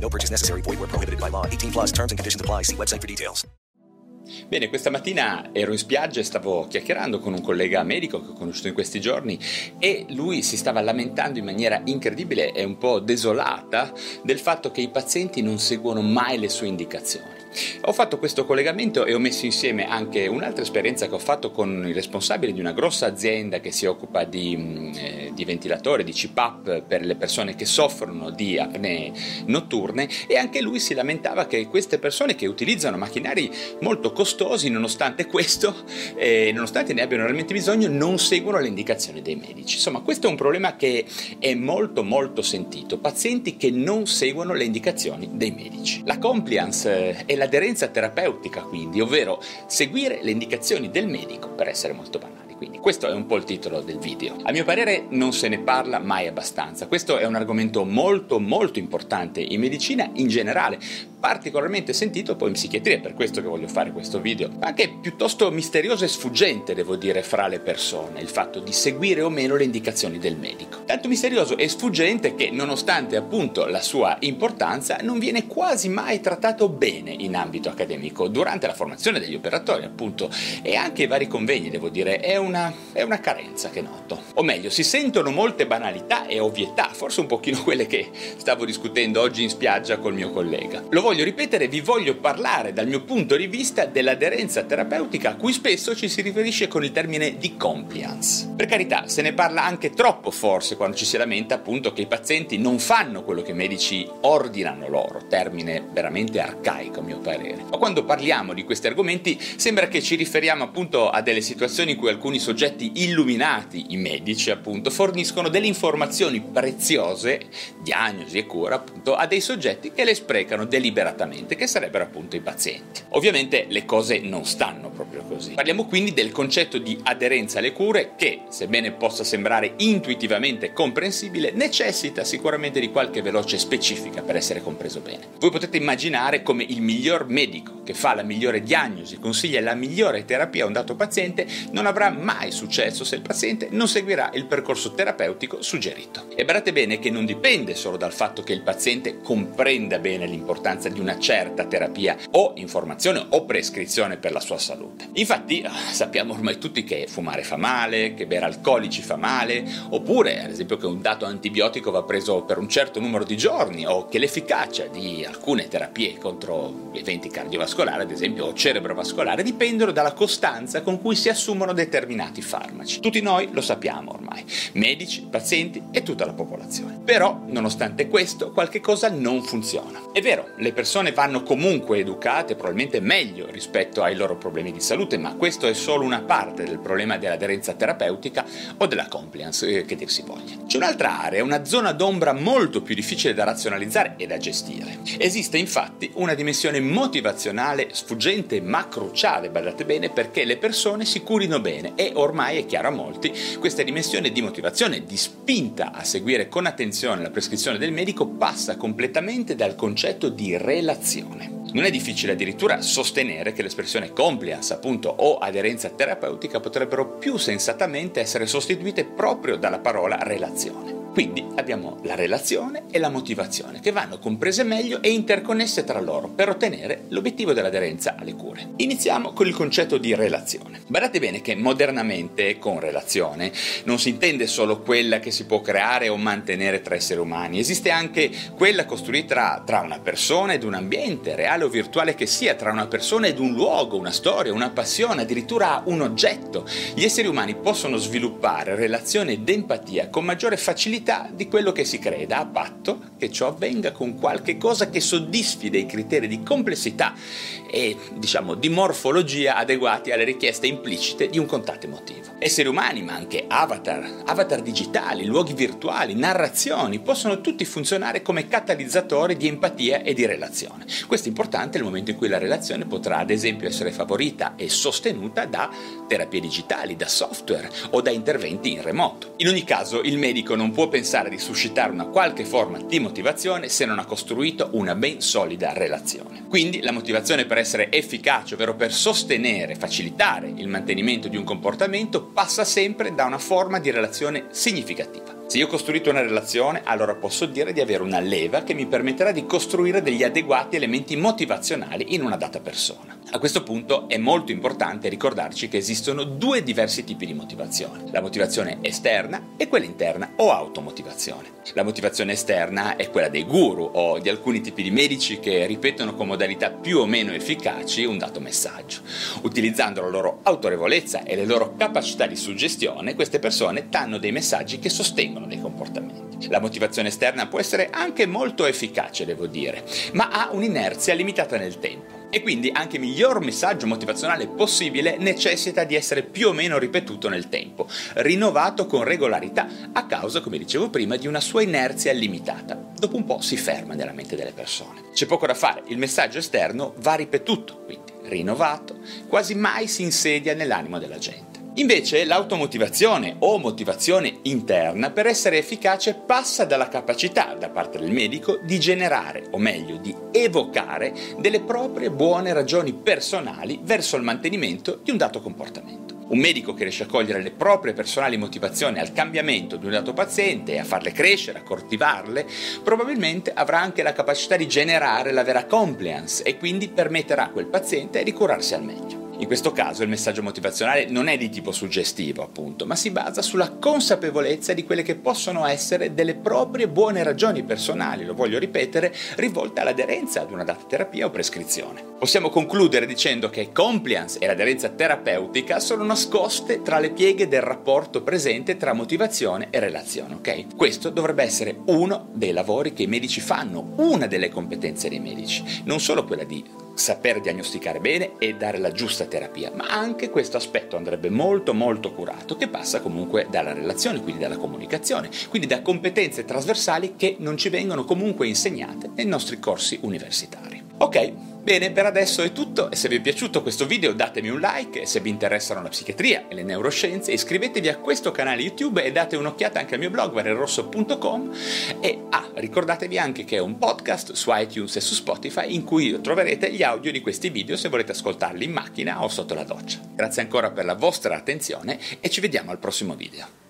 No purchase necessary. Void where prohibited by law. 18 plus terms and conditions apply. See website for details. Bene, questa mattina ero in spiaggia e stavo chiacchierando con un collega medico che ho conosciuto in questi giorni e lui si stava lamentando in maniera incredibile e un po' desolata del fatto che i pazienti non seguono mai le sue indicazioni. Ho fatto questo collegamento e ho messo insieme anche un'altra esperienza che ho fatto con il responsabile di una grossa azienda che si occupa di, mm, eh, di ventilatori, di CPAP per le persone che soffrono di apnee notturne e anche lui si lamentava che queste persone che utilizzano macchinari molto costosi, nonostante questo, eh, nonostante ne abbiano realmente bisogno, non seguono le indicazioni dei medici. Insomma, questo è un problema che è molto molto sentito, pazienti che non seguono le indicazioni dei medici. La compliance eh, è l'aderenza terapeutica quindi, ovvero seguire le indicazioni del medico per essere molto banali. Quindi questo è un po' il titolo del video. A mio parere non se ne parla mai abbastanza. Questo è un argomento molto molto importante in medicina in generale, particolarmente sentito poi in psichiatria, è per questo che voglio fare questo video, anche piuttosto misterioso e sfuggente, devo dire, fra le persone, il fatto di seguire o meno le indicazioni del medico. Tanto misterioso e sfuggente che, nonostante appunto la sua importanza, non viene quasi mai trattato bene in ambito accademico, durante la formazione degli operatori appunto, e anche i vari convegni, devo dire, è una, è una carenza che noto. O meglio, si sentono molte banalità e ovvietà, forse un pochino quelle che stavo discutendo oggi in spiaggia col mio collega. Lo voglio ripetere, vi voglio parlare dal mio punto di vista dell'aderenza terapeutica a cui spesso ci si riferisce con il termine di compliance. Per carità, se ne parla anche troppo forse quando ci si lamenta appunto che i pazienti non fanno quello che i medici ordinano loro, termine veramente arcaico a mio parere. Ma quando parliamo di questi argomenti sembra che ci riferiamo appunto a delle situazioni in cui alcuni soggetti illuminati, i medici appunto, forniscono delle informazioni preziose, diagnosi e cura appunto, a dei soggetti che le sprecano deliberatamente che sarebbero appunto i pazienti. Ovviamente le cose non stanno così. Parliamo quindi del concetto di aderenza alle cure che, sebbene possa sembrare intuitivamente comprensibile, necessita sicuramente di qualche veloce specifica per essere compreso bene. Voi potete immaginare come il miglior medico che fa la migliore diagnosi, consiglia la migliore terapia a un dato paziente, non avrà mai successo se il paziente non seguirà il percorso terapeutico suggerito. E badate bene che non dipende solo dal fatto che il paziente comprenda bene l'importanza di una certa terapia o informazione o prescrizione per la sua salute. Infatti ah, sappiamo ormai tutti che fumare fa male, che bere alcolici fa male, oppure ad esempio che un dato antibiotico va preso per un certo numero di giorni o che l'efficacia di alcune terapie contro eventi cardiovascolari, ad esempio o cerebrovascolare, dipendono dalla costanza con cui si assumono determinati farmaci. Tutti noi lo sappiamo ormai, medici, pazienti e tutta la popolazione. Però, nonostante questo, qualche cosa non funziona. È vero, le persone vanno comunque educate, probabilmente meglio rispetto ai loro problemi di salute, ma questo è solo una parte del problema dell'aderenza terapeutica o della compliance, eh, che dir si voglia. C'è un'altra area, una zona d'ombra molto più difficile da razionalizzare e da gestire. Esiste infatti una dimensione motivazionale sfuggente ma cruciale, badate bene, perché le persone si curino bene e ormai è chiaro a molti, questa dimensione di motivazione, di spinta a seguire con attenzione la prescrizione del medico passa completamente dal concetto di relazione. Non è difficile addirittura sostenere che l'espressione compliance, appunto, o aderenza terapeutica potrebbero più sensatamente essere sostituite proprio dalla parola relazione. Quindi abbiamo la relazione e la motivazione che vanno comprese meglio e interconnesse tra loro per ottenere l'obiettivo dell'aderenza alle cure. Iniziamo con il concetto di relazione. Badate bene che modernamente con relazione non si intende solo quella che si può creare o mantenere tra esseri umani, esiste anche quella costruita tra una persona ed un ambiente, reale o virtuale che sia, tra una persona ed un luogo, una storia, una passione, addirittura un oggetto. Gli esseri umani possono sviluppare relazione ed empatia con maggiore facilità possibilità di quello che si creda, a patto che ciò avvenga con qualche cosa che soddisfi dei criteri di complessità e, diciamo, di morfologia adeguati alle richieste implicite di un contatto emotivo. Esseri umani, ma anche avatar, avatar digitali, luoghi virtuali, narrazioni, possono tutti funzionare come catalizzatori di empatia e di relazione. Questo è importante nel momento in cui la relazione potrà ad esempio essere favorita e sostenuta da terapie digitali, da software o da interventi in remoto. In ogni caso il medico non può pensare di suscitare una qualche forma di motivazione se non ha costruito una ben solida relazione. Quindi la motivazione per essere efficace, ovvero per sostenere, facilitare il mantenimento di un comportamento, passa sempre da una forma di relazione significativa. Se io ho costruito una relazione, allora posso dire di avere una leva che mi permetterà di costruire degli adeguati elementi motivazionali in una data persona. A questo punto è molto importante ricordarci che esistono due diversi tipi di motivazione, la motivazione esterna e quella interna o automotivazione. La motivazione esterna è quella dei guru o di alcuni tipi di medici che ripetono con modalità più o meno efficaci un dato messaggio. Utilizzando la loro autorevolezza e le loro capacità di suggestione, queste persone danno dei messaggi che sostengono dei comportamenti. La motivazione esterna può essere anche molto efficace, devo dire, ma ha un'inerzia limitata nel tempo. E quindi anche il miglior messaggio motivazionale possibile necessita di essere più o meno ripetuto nel tempo, rinnovato con regolarità, a causa, come dicevo prima, di una sua inerzia limitata. Dopo un po' si ferma nella mente delle persone. C'è poco da fare, il messaggio esterno va ripetuto, quindi rinnovato, quasi mai si insedia nell'animo della gente. Invece l'automotivazione o motivazione interna per essere efficace passa dalla capacità da parte del medico di generare, o meglio di evocare, delle proprie buone ragioni personali verso il mantenimento di un dato comportamento. Un medico che riesce a cogliere le proprie personali motivazioni al cambiamento di un dato paziente e a farle crescere, a coltivarle, probabilmente avrà anche la capacità di generare la vera compliance e quindi permetterà a quel paziente di curarsi al meglio. In questo caso il messaggio motivazionale non è di tipo suggestivo, appunto, ma si basa sulla consapevolezza di quelle che possono essere delle proprie buone ragioni personali, lo voglio ripetere, rivolte all'aderenza ad una data terapia o prescrizione. Possiamo concludere dicendo che compliance e l'aderenza terapeutica sono nascoste tra le pieghe del rapporto presente tra motivazione e relazione, ok? Questo dovrebbe essere uno dei lavori che i medici fanno, una delle competenze dei medici, non solo quella di saper diagnosticare bene e dare la giusta terapia, ma anche questo aspetto andrebbe molto molto curato, che passa comunque dalla relazione, quindi dalla comunicazione, quindi da competenze trasversali che non ci vengono comunque insegnate nei nostri corsi universitari. Ok, Bene, per adesso è tutto e se vi è piaciuto questo video datemi un like e se vi interessano la psichiatria e le neuroscienze iscrivetevi a questo canale YouTube e date un'occhiata anche al mio blog valerrosso.com e ah, ricordatevi anche che è un podcast su iTunes e su Spotify in cui troverete gli audio di questi video se volete ascoltarli in macchina o sotto la doccia. Grazie ancora per la vostra attenzione e ci vediamo al prossimo video.